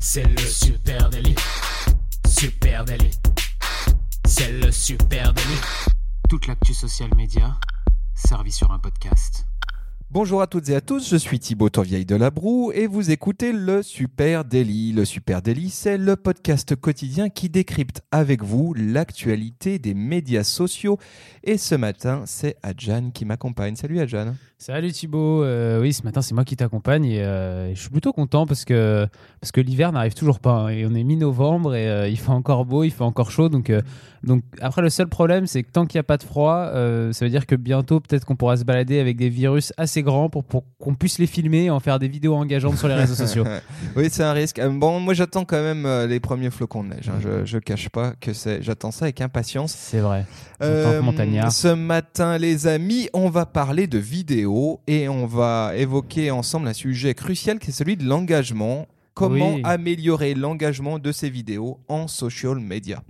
C'est le super délit. Super délit. C'est le super délit. Toute l'actu social média servie sur un podcast. Bonjour à toutes et à tous, je suis Thibaut Tourvieille de la Broue et vous écoutez le Super Daily. Le Super Daily, c'est le podcast quotidien qui décrypte avec vous l'actualité des médias sociaux. Et ce matin, c'est Adjan qui m'accompagne. Salut Adjan. Salut Thibaut, euh, oui ce matin c'est moi qui t'accompagne et euh, je suis plutôt content parce que, parce que l'hiver n'arrive toujours pas hein, et on est mi-novembre et euh, il fait encore beau, il fait encore chaud donc, donc après le seul problème c'est que tant qu'il n'y a pas de froid ça veut dire que bientôt peut-être qu'on pourra se balader avec des virus assez grands pour, pour qu'on puisse les filmer et en faire des vidéos engageantes sur les réseaux sociaux. oui c'est un risque. Bon moi j'attends quand même les premiers flocons de neige, hein. je, je cache pas que c'est, j'attends ça avec impatience. C'est vrai. ce matin les amis on va parler de vidéos et on va évoquer ensemble un sujet crucial qui est celui de l'engagement. Comment améliorer l'engagement de ces vidéos en social media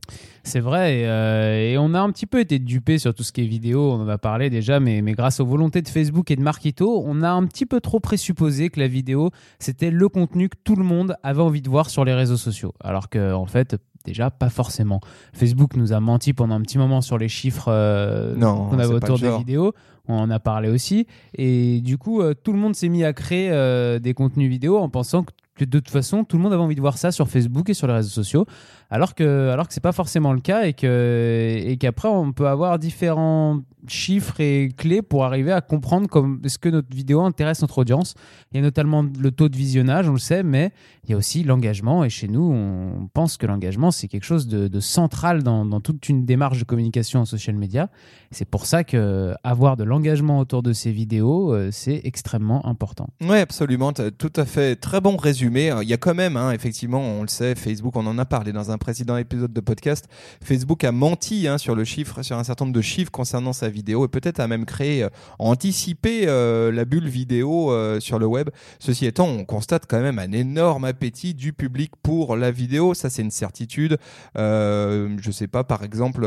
C'est vrai, euh, et, on a un petit peu été dupé sur tout ce qui est vidéo, on en a parlé déjà, mais, mais grâce aux volontés de Facebook et de Marquito, on a un petit peu trop présupposé que la vidéo, c'était le contenu que tout le monde avait envie de voir sur les réseaux sociaux. Alors que, en fait, déjà pas forcément. Facebook nous a menti pendant un petit moment sur les chiffres euh, qu'on avait autour des vidéos on en a parlé aussi. Et du coup, euh, tout le monde s'est mis à créer euh, des contenus vidéo en pensant que de toute façon, tout le monde avait envie de voir ça sur Facebook et sur les réseaux sociaux, alors que alors que c'est pas forcément le cas et que et qu'après on peut avoir différents chiffres et clés pour arriver à comprendre est-ce que notre vidéo intéresse notre audience. Il y a notamment le taux de visionnage, on le sait, mais il y a aussi l'engagement. Et chez nous, on pense que l'engagement c'est quelque chose de, central dans, toute une démarche de communication en social media. C'est pour ça que avoir de l'engagement autour de ces vidéos, euh, c'est extrêmement important. Oui, absolument. Tout à fait. Très bon résumé. Il y a quand même, hein, effectivement, on le sait, Facebook, on en a parlé dans un précédent épisode de podcast. Facebook a menti hein, sur le chiffre, sur un certain nombre de chiffres concernant sa vidéo et peut-être a même créé, euh, anticipé euh, la bulle vidéo sur le web. Ceci étant, on constate quand même un énorme appétit du public pour la vidéo. Ça, c'est une certitude. je sais pas, par exemple,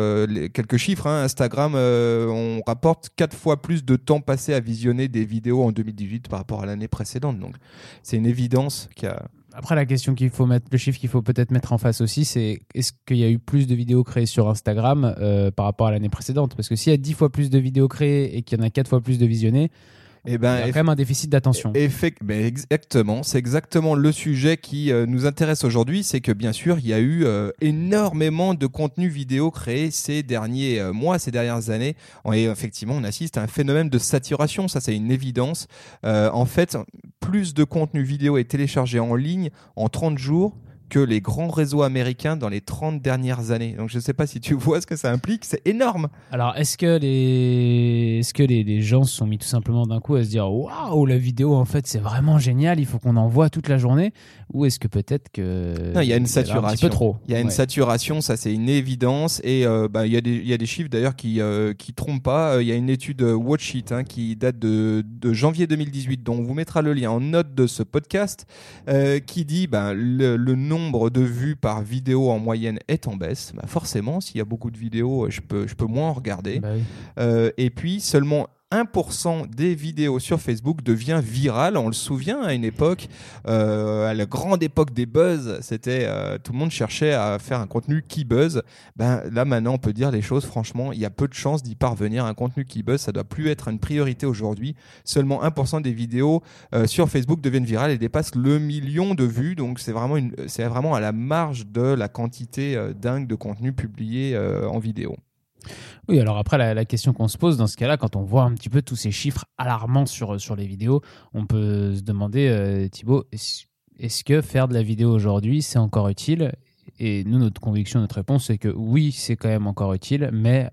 quelques chiffres. Hein, Instagram euh, on rapporte quatre fois plus de temps passé à visionner des vidéos en 2018 par rapport à l'année précédente. Donc c'est une évidence qu'il après, la question qu'il faut mettre, le chiffre qu'il faut peut-être mettre en face aussi, c'est est-ce qu'il y a eu plus de vidéos créées sur Instagram euh, par rapport à l'année précédente? Parce que s'il y a 10 fois plus de vidéos créées et qu'il y en a 4 fois plus de visionnées, eh ben, il y a quand même un déficit d'attention. Ben, exactement, c'est exactement le sujet qui euh, nous intéresse aujourd'hui, c'est que bien sûr, il y a eu euh, énormément de contenu vidéo créé ces derniers euh, mois, ces dernières années, et effectivement, on assiste à un phénomène de saturation, ça c'est une évidence. en fait, plus de contenu vidéo est téléchargé en ligne en 30 jours que les grands réseaux américains dans les 30 dernières années. Donc je ne sais pas si tu vois ce que ça implique, c'est énorme. Alors est-ce que les est-ce que les, les, gens se sont mis tout simplement d'un coup à se dire waouh la vidéo en fait c'est vraiment génial, il faut qu'on en voit toute la journée? Ou est-ce que peut-être que non il y a une saturation un petit peu trop. Il y a une saturation, ça c'est une évidence et euh, bah, il y a des il y a des chiffres d'ailleurs qui euh, qui trompent pas. Il y a une étude Watch It hein, qui date de, de janvier 2018 dont on vous mettra le lien en note de ce podcast euh, qui dit bah, le, le nom nombre de vues par vidéo en moyenne est en baisse. Bah forcément, s'il y a beaucoup de vidéos, je peux, je peux moins en regarder. Bah euh, et puis, seulement 1% des vidéos sur Facebook devient viral. On le souvient à une époque, euh, à la grande époque des buzz, c'était euh, tout le monde cherchait à faire un contenu qui buzz. Ben là maintenant, on peut dire les choses. Franchement, il y a peu de chances d'y parvenir. Un contenu qui buzz, ça doit plus être une priorité aujourd'hui. Seulement 1% des vidéos euh, sur Facebook deviennent virales et dépassent le million de vues. Donc c'est vraiment c'est vraiment à la marge de la quantité dingue de contenu publié en vidéo. Oui, alors après, la, question qu'on se pose dans ce cas-là, quand on voit un petit peu tous ces chiffres alarmants sur, sur les vidéos, on peut se demander, euh, Thibaut, est-ce que faire de la vidéo aujourd'hui, c'est encore utile? Et nous, notre conviction, notre réponse, c'est que oui, c'est quand même encore utile, mais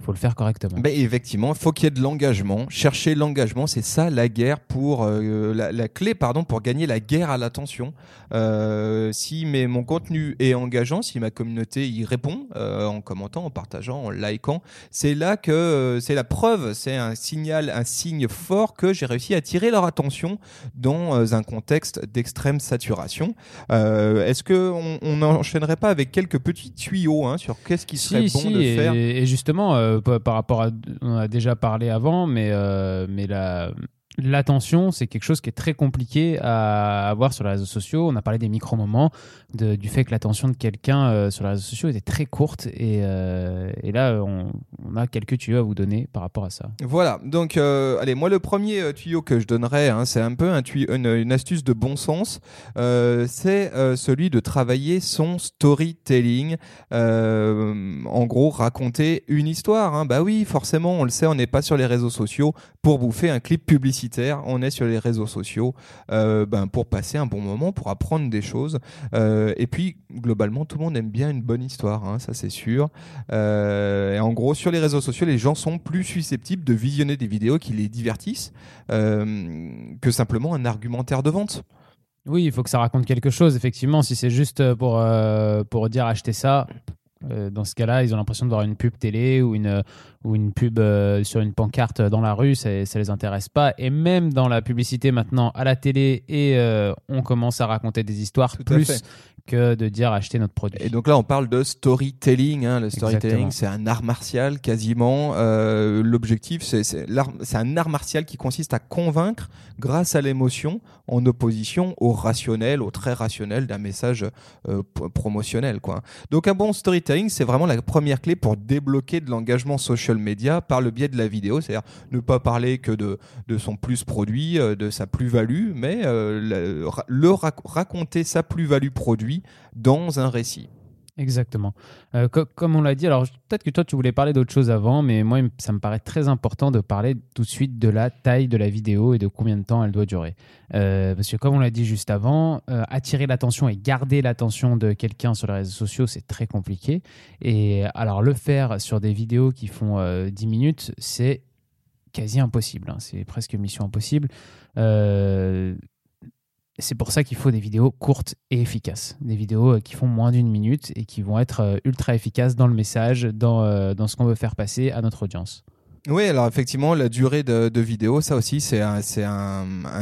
il faut le faire correctement. Ben effectivement, il faut qu'il y ait de l'engagement. Chercher l'engagement, c'est ça la guerre pour euh, la, clé, pardon, pour gagner la guerre à l'attention. Euh, si mais mon contenu est engageant, si ma communauté y répond euh, en commentant, en partageant, en likant, c'est là que c'est la preuve, c'est un signal, un signe fort que j'ai réussi à attirer leur attention dans un contexte d'extrême saturation. Est-ce que on n'enchaînerait pas avec quelques petits tuyaux hein, sur qu'est-ce qui serait bon de faire? Et justement par rapport à. On a déjà parlé avant, mais, euh, mais la, l'attention, c'est quelque chose qui est très compliqué à avoir sur les réseaux sociaux. On a parlé des micro-moments, du fait que l'attention de quelqu'un euh, sur les réseaux sociaux était très courte. Et, euh, là, on, a quelques tuyaux à vous donner par rapport à ça. Voilà, donc euh, allez, moi le premier tuyau que je donnerais, hein, c'est un peu une, astuce de bon sens, c'est celui de travailler son storytelling. En gros, raconter une histoire. hein. Bah oui, forcément, on le sait, on n'est pas sur les réseaux sociaux pour bouffer un clip publicitaire, on est sur les réseaux sociaux euh, ben, pour passer un bon moment, pour apprendre des choses. Euh, et puis, globalement, tout le monde aime bien une bonne histoire, hein, ça c'est sûr. Euh, et en gros, sur les réseaux sociaux, les gens sont plus susceptibles de visionner des vidéos qui les divertissent que simplement un argumentaire de vente. Oui, il faut que ça raconte quelque chose, effectivement. Si c'est juste pour, pour dire acheter ça, dans ce cas-là, ils ont l'impression de voir une pub télé ou une, ou une pub euh, sur une pancarte dans la rue, ça, ça les intéresse pas. Et même dans la publicité maintenant à la télé, et euh, on commence à raconter des histoires Tout plus que de dire acheter notre produit. Et donc là, on parle de storytelling. hein. Le storytelling, c'est un art martial quasiment. Euh, L'objectif, c'est un art martial qui consiste à convaincre grâce à l'émotion, en opposition au rationnel, au très rationnel d'un message promotionnel. Quoi. Donc un bon storytelling, c'est vraiment la première clé pour débloquer de l'engagement social media par le biais de la vidéo. C'est-à-dire ne pas parler que de, son plus produit, euh, de sa plus-value, mais euh, le, le rac- raconter sa plus-value produit dans un récit. Exactement. Euh, co- comme on l'a dit, alors peut-être que toi tu voulais parler d'autre chose avant, mais moi ça me paraît très important de parler tout de suite de la taille de la vidéo et de combien de temps elle doit durer. Euh, parce que comme on l'a dit juste avant, euh, attirer l'attention et garder l'attention de quelqu'un sur les réseaux sociaux, c'est très compliqué. Et alors le faire sur des vidéos qui font euh, 10 minutes, c'est quasi impossible. hein. C'est presque mission impossible. C'est pour ça qu'il faut des vidéos courtes et efficaces. Des vidéos euh, qui font moins d'une minute et qui vont être euh, ultra efficaces dans le message, dans, euh, dans ce qu'on veut faire passer à notre audience. Oui, alors effectivement, la durée de, vidéo, ça aussi, c'est un,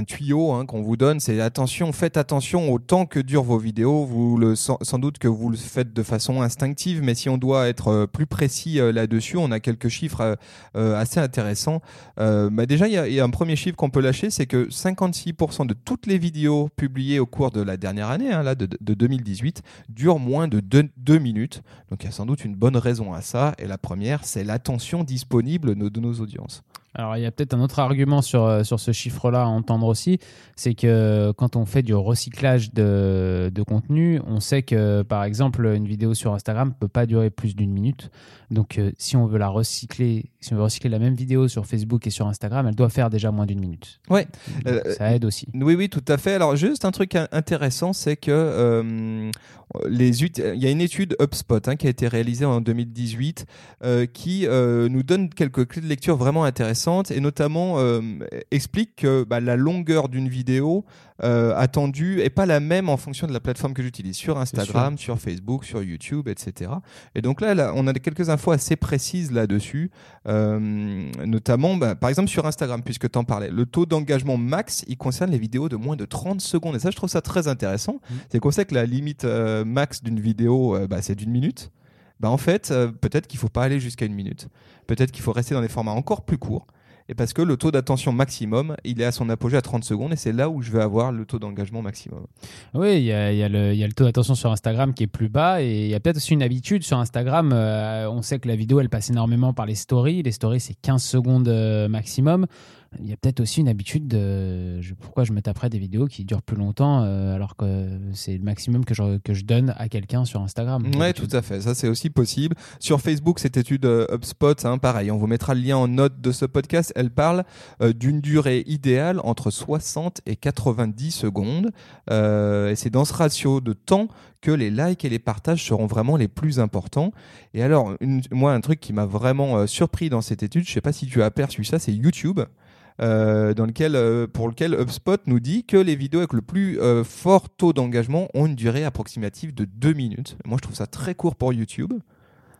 tuyau hein, qu'on vous donne. C'est attention, faites attention au temps que durent vos vidéos. Vous le, sans, sans doute que vous le faites de façon instinctive, mais si on doit être euh, plus précis euh, là-dessus, on a quelques chiffres euh, assez intéressants. Bah déjà, il y, a- il y a un premier chiffre qu'on peut lâcher, c'est que 56% de toutes les vidéos publiées au cours de la dernière année, hein, là, de, de 2018, durent moins de 2 minutes. Donc il y a sans doute une bonne raison à ça. Et la première, c'est l'attention disponible de, nos audiences. Alors, il y a peut-être un autre argument sur, euh, sur ce chiffre-là à entendre aussi, c'est que quand on fait du recyclage de, de contenu, on sait que, par exemple, une vidéo sur Instagram ne peut pas durer plus d'une minute. Donc, euh, si on veut la recycler, si on veut recycler la même vidéo sur Facebook et sur Instagram, elle doit faire déjà moins d'une minute. Ouais. Donc, Euh, ça aide aussi. Oui, oui, tout à fait. Alors, juste un truc in- intéressant, c'est que euh, les il y a une étude HubSpot hein, qui a été réalisée en 2018 euh, qui euh, nous donne quelques clés de lecture vraiment intéressantes et notamment euh, explique que bah, la longueur d'une vidéo euh, attendue est pas la même en fonction de la plateforme que j'utilise sur Instagram, sur Facebook, sur YouTube, etc. Et donc là, là, on a quelques infos assez précises là-dessus, euh, notamment bah, par exemple sur Instagram, puisque tu en parlais. Le taux d'engagement max, il concerne les vidéos de moins de 30 secondes. Et ça, je trouve ça très intéressant. Mhm. C'est qu'on sait que la limite max d'une vidéo, bah, c'est d'une minute. Bah, en fait, euh, peut-être qu'il faut pas aller jusqu'à une minute. Peut-être qu'il faut rester dans des formats encore plus courts. Et parce que le taux d'attention maximum, il est à son apogée à 30 secondes et c'est là où je vais avoir le taux d'engagement maximum. Oui, il y a le taux d'attention sur Instagram qui est plus bas et il y a peut-être aussi une habitude sur Instagram. euh, on sait que la vidéo, elle passe énormément par les stories. Les stories, c'est 15 secondes euh, maximum. Il y a peut-être aussi une habitude de je- pourquoi je me taperais des vidéos qui durent plus longtemps euh, alors que c'est le maximum que je, que je donne à quelqu'un sur Instagram. Ouais, tout à fait. Ça, c'est aussi possible. Sur Facebook, cette étude euh, HubSpot, hein, pareil, on vous mettra le lien en note de ce podcast. Elle parle euh, d'une durée idéale entre 60 et 90 secondes. Et c'est dans ce ratio de temps que les likes et les partages seront vraiment les plus importants. Et alors, une- moi, un truc qui m'a vraiment surpris dans cette étude, je sais pas si tu as aperçu ça, c'est YouTube. Euh, dans lequel, euh, pour lequel HubSpot nous dit que les vidéos avec le plus euh, fort taux d'engagement ont une durée approximative de 2 minutes. Moi, je trouve ça très court pour YouTube.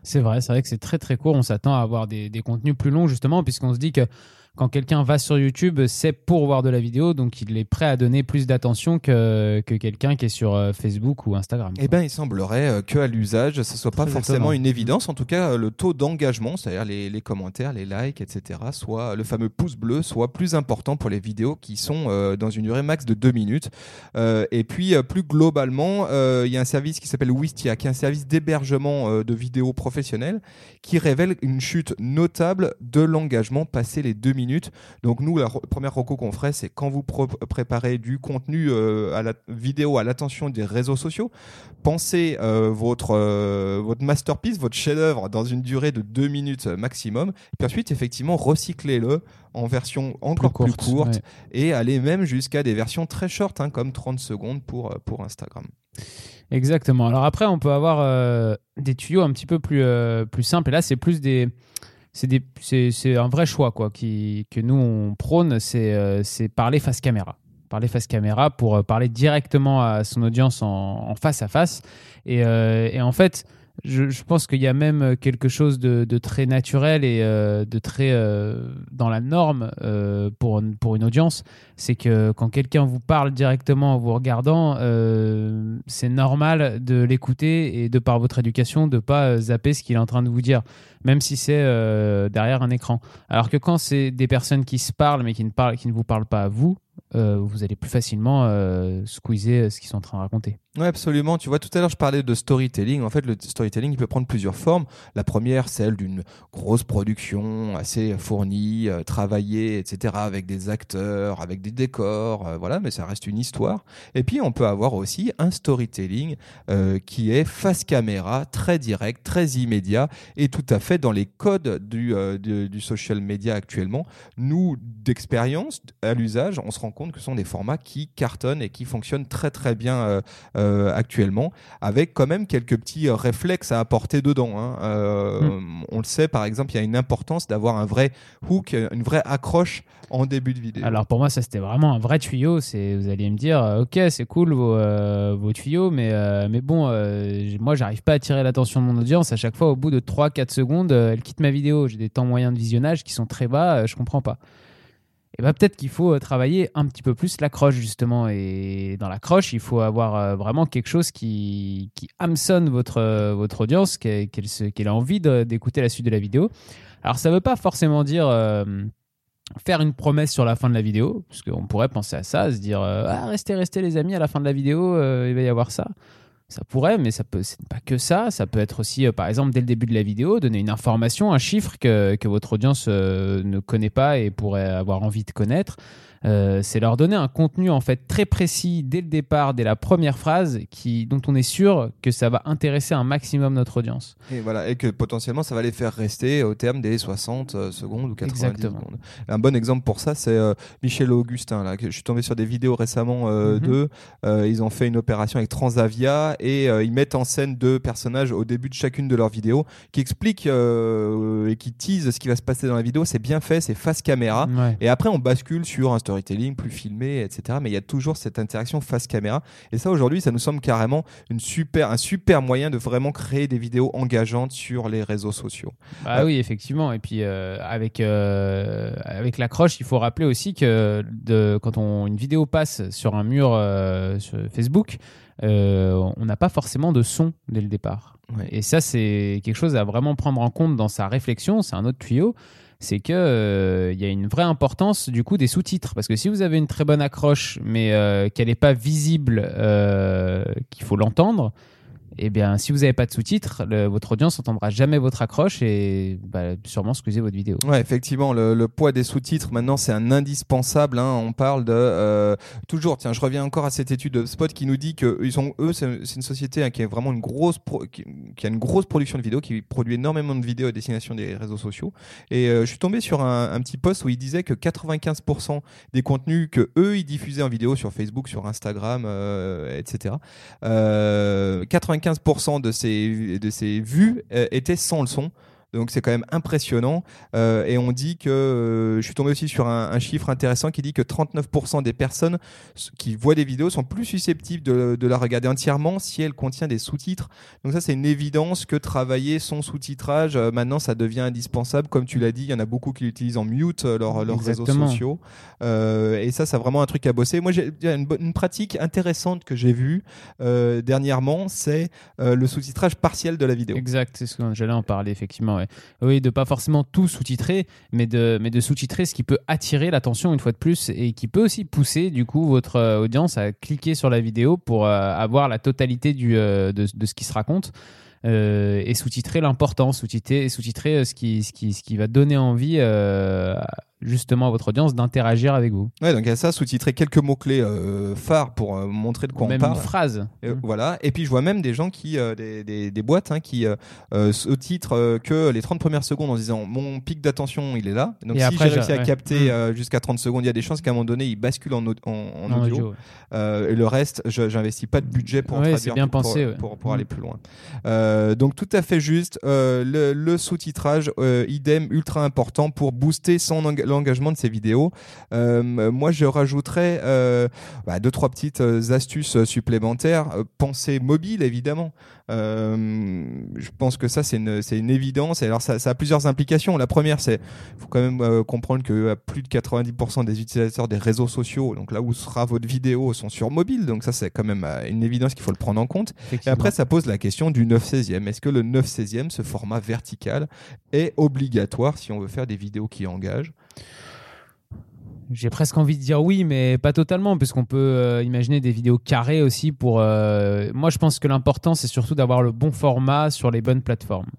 C'est vrai, c'est vrai que c'est très très court. On s'attend à avoir des, des contenus plus longs justement, puisqu'on se dit que quand quelqu'un va sur YouTube, c'est pour voir de la vidéo, donc il est prêt à donner plus d'attention que, que quelqu'un qui est sur euh, Facebook ou Instagram. Eh bien, il semblerait euh, qu'à l'usage, ce soit pas forcément étonnant. une évidence. En tout cas, euh, le taux d'engagement, c'est-à-dire les, les commentaires, les likes, etc., soit le fameux pouce bleu, soit plus important pour les vidéos qui sont euh, dans une durée max de deux minutes. Euh, et puis, plus globalement, euh, il y a un service qui s'appelle Wistia, qui est un service d'hébergement de vidéos professionnelles, qui révèle une chute notable de l'engagement passé les deux minutes. Donc nous, la re- première reco qu'on ferait, c'est quand vous préparez du contenu euh, à la vidéo à l'attention des réseaux sociaux, pensez euh, votre euh, votre masterpiece, votre chef-d'œuvre dans une durée de deux minutes maximum. Puis ensuite, effectivement, recyclez-le en version encore plus courte, ouais. et allez même jusqu'à des versions très short, hein, comme 30 secondes pour pour Instagram. Exactement. Alors après, on peut avoir des tuyaux un petit peu plus, plus simples. Et là, c'est plus des. C'est un vrai choix quoi, qui, que nous, on prône, c'est euh, parler face caméra. Parler face caméra pour euh, parler directement à son audience en, en face à face. Et, euh, et en fait, je, pense qu'il y a même quelque chose de, très naturel et euh, de très euh, dans la norme euh, pour, pour une audience. C'est que quand quelqu'un vous parle directement en vous regardant, euh, c'est normal de l'écouter et de par votre éducation, de pas euh, zapper ce qu'il est en train de vous dire, même si c'est euh, derrière un écran. Alors que quand c'est des personnes qui se parlent mais qui ne, parlent, qui ne vous parlent pas à vous, euh, vous allez plus facilement euh, squeezer ce qu'ils sont en train de raconter. Oui, absolument. Tu vois, tout à l'heure, je parlais de storytelling. En fait, le storytelling, il peut prendre plusieurs formes. La première, celle d'une grosse production assez fournie, euh, travaillée, etc., avec des acteurs, avec des décors, euh, voilà, mais ça reste une histoire. Et puis, on peut avoir aussi un storytelling euh, qui est face caméra, très direct, très immédiat, et tout à fait dans les codes du, euh, du, du social media actuellement. Nous, d'expérience, à l'usage, on se rend compte que ce sont des formats qui cartonnent et qui fonctionnent très, très bien euh, euh, actuellement, avec quand même quelques petits euh, réflexes à apporter dedans. hein. Euh, On le sait, par exemple, il y a une importance d'avoir un vrai hook, une vraie accroche en début de vidéo. Alors pour moi, ça c'était vraiment un vrai tuyau. C'est, vous alliez me dire, ok, c'est cool vos, vos tuyaux, mais, mais bon, moi, j'arrive pas à attirer l'attention de mon audience. À chaque fois, au bout de 3-4 secondes, elle quitte ma vidéo. J'ai des temps moyens de visionnage qui sont très bas. je comprends pas. Et ben peut-être qu'il faut euh, travailler un petit peu plus l'accroche justement. Et dans l'accroche, il faut avoir euh, vraiment quelque chose qui, qui hameçonne votre, euh, votre audience, qu'elle, a envie d'écouter la suite de la vidéo. Alors ça veut pas forcément dire faire une promesse sur la fin de la vidéo, parce qu'on pourrait penser à ça, se dire ah restez restez les amis à la fin de la vidéo, il va y avoir ça. Ça pourrait, mais ça peut, pas que ça. Ça peut être aussi, euh, par exemple, dès le début de la vidéo, donner une information, un chiffre que, que votre audience euh, ne connaît pas et pourrait avoir envie de connaître. Euh, c'est leur donner un contenu en fait très précis dès le départ, dès la première phrase, qui, dont on est sûr que ça va intéresser un maximum notre audience. Et voilà, et que potentiellement ça va les faire rester au terme des 60 euh, secondes ou 90 Exactement. secondes. Un bon exemple pour ça, c'est euh, Michel Augustin. Là, que je suis tombé sur des vidéos récemment euh, Mhm. d'eux. Ils ont fait une opération avec Transavia et ils mettent en scène deux personnages au début de chacune de leurs vidéos qui expliquent et qui teasent ce qui va se passer dans la vidéo. C'est bien fait, c'est face caméra. Ouais. Et après, on bascule sur un storytelling plus filmé, etc. Mais il y a toujours cette interaction face caméra. Et ça, aujourd'hui, ça nous semble carrément une super, un super moyen de vraiment créer des vidéos engageantes sur les réseaux sociaux. Ah Euh, oui, effectivement. Et puis euh, avec euh, avec l'accroche, il faut rappeler aussi que de, quand on, une vidéo passe sur un mur euh, sur Facebook, euh, on n'a pas forcément de son dès le départ. Ouais. Et ça, c'est quelque chose à vraiment prendre en compte dans sa réflexion. C'est un autre tuyau. C'est que euh, il y a une vraie importance du coup des sous-titres. Parce que si vous avez une très bonne accroche mais euh, qu'elle n'est pas visible, euh, qu'il faut l'entendre, eh bien, si vous n'avez pas de sous-titres, votre audience n'entendra jamais votre accroche et bah, sûrement scuser votre vidéo. Ouais, effectivement, le, poids des sous-titres, maintenant, c'est un indispensable. hein. On parle de euh, toujours. Tiens, je reviens encore à cette étude de Spot qui nous dit que ils sont eux, c'est une société hein, qui est vraiment une grosse, qui, a une grosse production de vidéos, qui produit énormément de vidéos à destination des réseaux sociaux. Et euh, je suis tombé sur un, petit post où il disait que 95% des contenus que eux ils diffusaient en vidéo sur Facebook, sur Instagram, euh, etc. Euh, 95% de ces de vues euh, étaient sans le son. Donc c'est quand même impressionnant. Euh, et on dit que, euh, je suis tombé aussi sur un, un chiffre intéressant qui dit que 39% des personnes qui voient des vidéos sont plus susceptibles de, de la regarder entièrement si elle contient des sous-titres. Donc ça c'est une évidence que travailler son sous-titrage, euh, maintenant ça devient indispensable. Comme tu l'as dit, il y en a beaucoup qui l'utilisent en mute, leurs réseaux sociaux. Et ça, c'est vraiment un truc à bosser. Moi, j'ai il y a une, une pratique intéressante que j'ai vue dernièrement, c'est le sous-titrage partiel de la vidéo. Exact, c'est ce que j'allais en parler effectivement. Oui, de pas forcément tout sous-titrer, mais de, mais de sous-titrer ce qui peut attirer l'attention une fois de plus et qui peut aussi pousser du coup votre euh, audience à cliquer sur la vidéo pour euh, avoir la totalité du, euh, de, ce qui se raconte. et sous-titrer l'important, sous-titrer, euh, ce, qui, ce, qui, ce qui va donner envie justement à votre audience d'interagir avec vous. Ouais, donc il y a ça, sous-titrer quelques mots-clés euh, phares pour euh, montrer de quoi Même on parle. une phrase. Euh, Voilà. Et puis je vois même des gens qui, euh, des, des, des boîtes hein, qui sous-titrent que les 30 premières secondes en disant mon pic d'attention il est là. Donc Et si j'ai réussi à ouais. capter Mm. euh, jusqu'à 30 secondes, il y a des chances qu'à un moment donné il bascule en, en, en En audio. audio, ouais. Et le reste, je j'investis pas de budget pour Ouais, traduire bien pour, pensé, pour, ouais. pour, pour aller plus loin. Donc tout à fait juste. Le, le sous-titrage, idem, ultra important pour booster son enga- l'engagement de ses vidéos. Euh, moi, je rajouterais euh, bah, deux trois petites euh, astuces supplémentaires. Pensée mobile, évidemment. Euh, je pense que ça, c'est une, une évidence. Et alors, ça, ça a plusieurs implications. La première, c'est faut quand même euh, comprendre que euh, plus de 90% des utilisateurs des réseaux sociaux, donc là où sera votre vidéo, sont sur mobile. Donc ça, c'est quand même une évidence qu'il faut le prendre en compte. Et après, ça pose la question du 9 16e. Est-ce que le 9 16e, ce format vertical, est obligatoire si on veut faire des vidéos qui engagent? J'ai presque envie de dire oui, mais pas totalement, puisqu'on peut euh, imaginer des vidéos carrées aussi pour. euh, Moi, je pense que l'important, c'est surtout d'avoir le bon format sur les bonnes plateformes.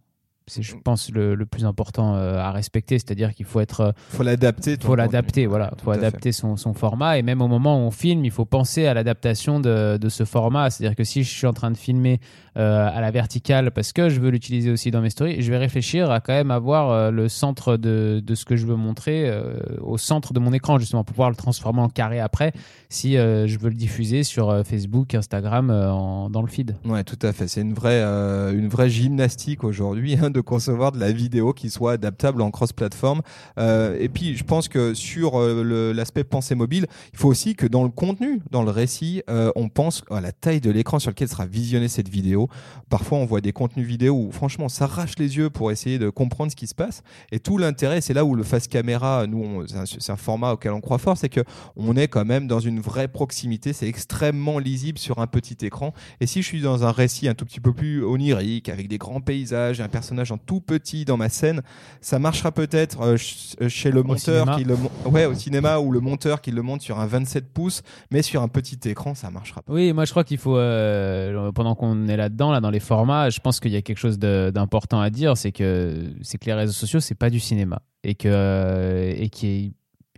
C'est, je pense, le, le plus important euh, à respecter, c'est-à-dire qu'il faut être. faut l'adapter. Faut l'adapter, voilà. Il faut adapter son, son format. Et même au moment où on filme, il faut penser à l'adaptation de, de ce format. C'est-à-dire que si je suis en train de filmer euh, à la verticale parce que je veux l'utiliser aussi dans mes stories, je vais réfléchir à quand même avoir euh, le centre de, de ce que je veux montrer euh, au centre de mon écran, justement, pour pouvoir le transformer en carré après si euh, je veux le diffuser sur euh, Facebook, Instagram, euh, en- dans le feed. Ouais, tout à fait. C'est une vraie, euh, une vraie gymnastique aujourd'hui hein, de concevoir de la vidéo qui soit adaptable en cross-platform. Euh, et puis, je pense que sur euh, l'aspect pensée mobile, il faut aussi que dans le contenu, dans le récit, euh, on pense à la taille de l'écran sur lequel sera visionnée cette vidéo. Parfois, on voit des contenus vidéo où, franchement, on s'arrache les yeux pour essayer de comprendre ce qui se passe. Et tout l'intérêt, c'est là où le face caméra, nous, c'est un, format auquel on croit fort, c'est que on est quand même dans une vraie proximité. C'est extrêmement lisible sur un petit écran. Et si je suis dans un récit un tout petit peu plus onirique, avec des grands paysages, un personnage en tout petit dans ma scène, ça marchera peut-être euh, ch- euh, chez le monteur cinéma. qui le ouais au cinéma ou le monteur qui le monte sur un 27 pouces, mais sur un petit écran, ça marchera pas. Oui, moi je crois qu'il faut, euh, pendant qu'on est là-dedans, là dans les formats, je pense qu'il y a quelque chose d'important à dire, c'est que c'est que les réseaux sociaux c'est pas du cinéma et que et qui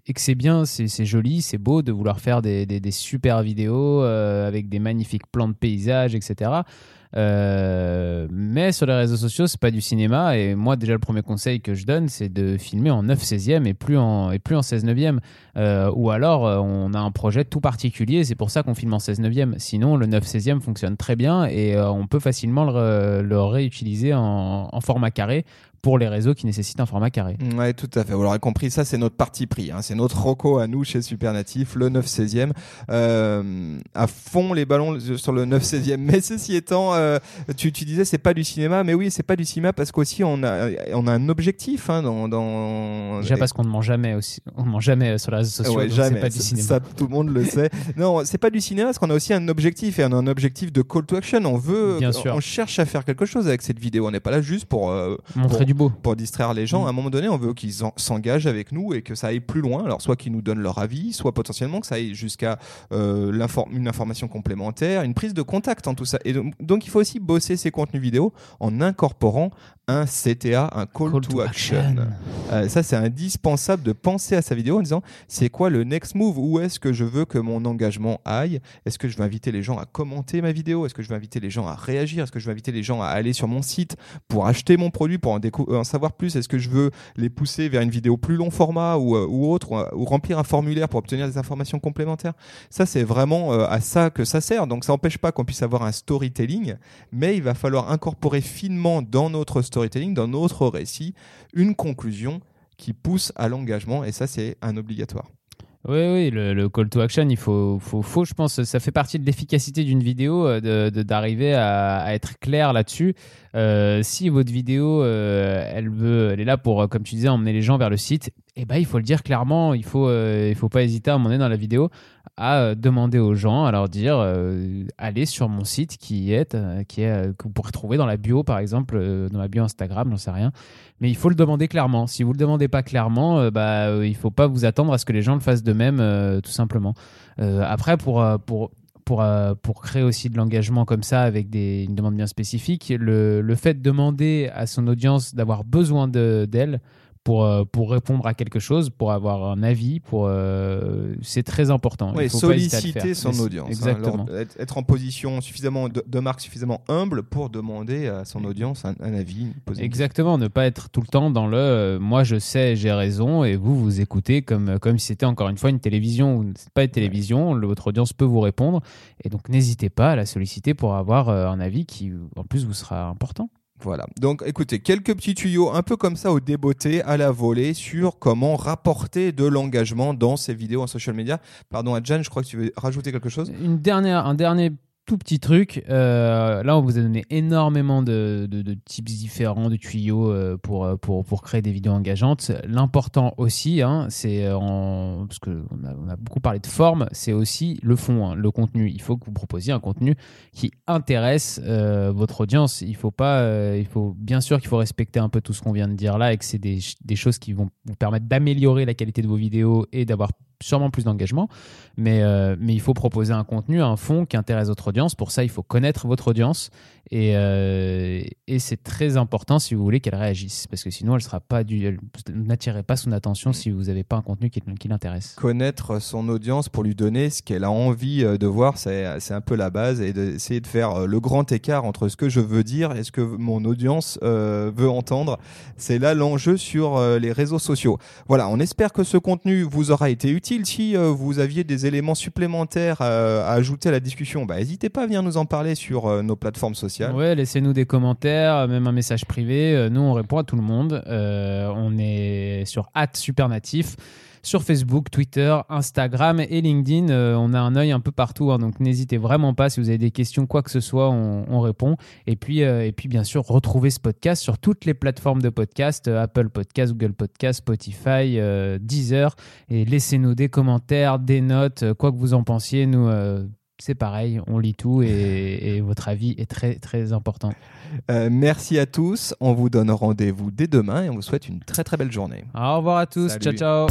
et que c'est bien, c'est joli, c'est beau de vouloir faire des, super vidéos euh, avec des magnifiques plans de paysages, etc. Euh, mais sur les réseaux sociaux, c'est pas du cinéma. Et moi, déjà, le premier conseil que je donne, c'est de filmer en 9 16e et plus en, et plus en 16 9e. Euh, ou alors, on a un projet tout particulier. C'est pour ça qu'on filme en 16 9e. Sinon, le 9 16e fonctionne très bien et on peut facilement le, réutiliser en format carré pour les réseaux qui nécessitent un format carré. Ouais, tout à fait. Vous l'aurez compris, ça c'est notre parti pris. hein. C'est notre roco à nous chez Supernatif, le 9 16e. Euh, à fond les ballons sur le 9 16e. Mais ceci étant, euh, tu, tu disais c'est pas du cinéma, mais oui, c'est pas du cinéma parce qu'aussi on a, on a un objectif hein, dans, dans... Déjà parce qu'on ne ment jamais aussi, on ment jamais sur les réseaux sociaux. Ouais, jamais. Pas du Ça- cinéma. Ça, tout le monde le sait. non, c'est pas du cinéma parce qu'on a aussi un objectif et on a un objectif de call to action. On veut, Bien on, sûr. on cherche à faire quelque chose avec cette vidéo. On n'est pas là juste pour euh, Montrer pour- du beau. pour distraire les gens. Mm. À un moment donné, on veut qu'ils en- s'engagent avec nous et que ça aille plus loin. Alors, soit qu'ils nous donnent leur avis, soit potentiellement que ça aille jusqu'à euh, une information complémentaire, une prise de contact en tout ça. Et donc, donc, il faut aussi bosser ces contenus vidéo en incorporant un CTA, un call, Call to, to action. action. Euh, ça, c'est indispensable de penser à sa vidéo en disant c'est quoi le next move? Où est-ce que je veux que mon engagement aille? Est-ce que je veux inviter les gens à commenter ma vidéo? Est-ce que je veux inviter les gens à réagir? Est-ce que je veux inviter les gens à aller sur mon site pour acheter mon produit, pour en découvrir en savoir plus Est-ce que je veux les pousser vers une vidéo plus long format ou, ou autre, ou, remplir un formulaire pour obtenir des informations complémentaires? Ça, c'est vraiment à ça que ça sert. Donc, ça n'empêche pas qu'on puisse avoir un storytelling, mais il va falloir incorporer finement dans notre storytelling, dans notre récit, une conclusion qui pousse à l'engagement, et ça, c'est un obligatoire. Oui, oui, le, call to action, il faut, faut, faut, je pense, ça fait partie de l'efficacité d'une vidéo, euh, d'arriver à, être clair là-dessus. Euh, si votre vidéo, euh, elle veut, elle est là pour, comme tu disais, emmener les gens vers le site, eh ben, il faut le dire clairement. Il faut, faut pas hésiter à emmener dans la vidéo à euh, demander aux gens, à leur dire euh, allez sur mon site qui est, euh, qui est que vous pourrez trouver dans la bio par exemple, dans la bio Instagram, j'en sais rien. Mais il faut le demander clairement. Si vous le demandez pas clairement, bah il faut pas vous attendre à ce que les gens le fassent de même, tout simplement. après pour pour pour, pour créer aussi de l'engagement comme ça avec des, une demande bien spécifique, le, le fait de demander à son audience d'avoir besoin d'elle, pour, euh, pour répondre à quelque chose, pour avoir un avis, pour euh, c'est très important. Oui, solliciter son audience. Hein. Exactement. être, en position suffisamment de, marque suffisamment humble pour demander à son audience un, avis. Exactement, ne pas être tout le temps dans le euh, moi je sais, j'ai raison et vous vous écoutez comme comme si c'était encore une fois une télévision ou pas une télévision, votre audience peut vous répondre et donc n'hésitez pas à la solliciter pour avoir un avis qui en plus vous sera important. Voilà. Donc, écoutez, quelques petits tuyaux un peu comme ça au débeauté, à la volée, sur comment rapporter de l'engagement dans ces vidéos en social media. Pardon, Adjan, je crois que tu veux rajouter quelque chose? Une dernière, un dernier tout petit truc. Euh, là, on vous a donné énormément de, de, types différents, de tuyaux euh, pour, euh, pour, créer des vidéos engageantes. L'important aussi, hein, c'est parce qu'on a, on a beaucoup parlé de forme, c'est aussi le fond, hein, le contenu. Il faut que vous proposiez un contenu qui intéresse votre audience. Il faut pas, il faut bien sûr qu'il faut respecter un peu tout ce qu'on vient de dire là et que c'est des, des choses qui vont vous permettre d'améliorer la qualité de vos vidéos et d'avoir sûrement plus d'engagement, mais, euh, mais il faut proposer un contenu, un fond qui intéresse votre audience. Pour ça, il faut connaître votre audience et, euh, et c'est très important si vous voulez qu'elle réagisse, parce que sinon, elle sera pas son attention si vous n'avez pas un contenu qui, qui l'intéresse. Connaître son audience pour lui donner ce qu'elle a envie euh, de voir, c'est un peu la base et d'essayer de faire le grand écart entre ce que je veux dire et ce que mon audience veut entendre. C'est là l'enjeu sur les réseaux sociaux. Voilà, on espère que ce contenu vous aura été utile si euh, vous aviez des éléments supplémentaires euh, à ajouter à la discussion, bah, n'hésitez pas à venir nous en parler sur euh, nos plateformes sociales. Ouais, laissez-nous des commentaires, même un message privé. nous, on répond à tout le monde. on est sur Supernatif sur Facebook, Twitter, Instagram et LinkedIn. Euh, on a un œil un peu partout, hein, donc n'hésitez vraiment pas si vous avez des questions, quoi que ce soit, on, répond. Et puis, euh, et puis bien sûr, retrouvez ce podcast sur toutes les plateformes de podcast, euh, Apple Podcast, Google Podcast, Spotify, Deezer, et laissez-nous des commentaires, des notes, quoi que vous en pensiez. Nous c'est pareil, on lit tout et, votre avis est très très important. merci à tous, on vous donne rendez-vous dès demain et on vous souhaite une très très belle journée. Au revoir à tous, ciao ciao.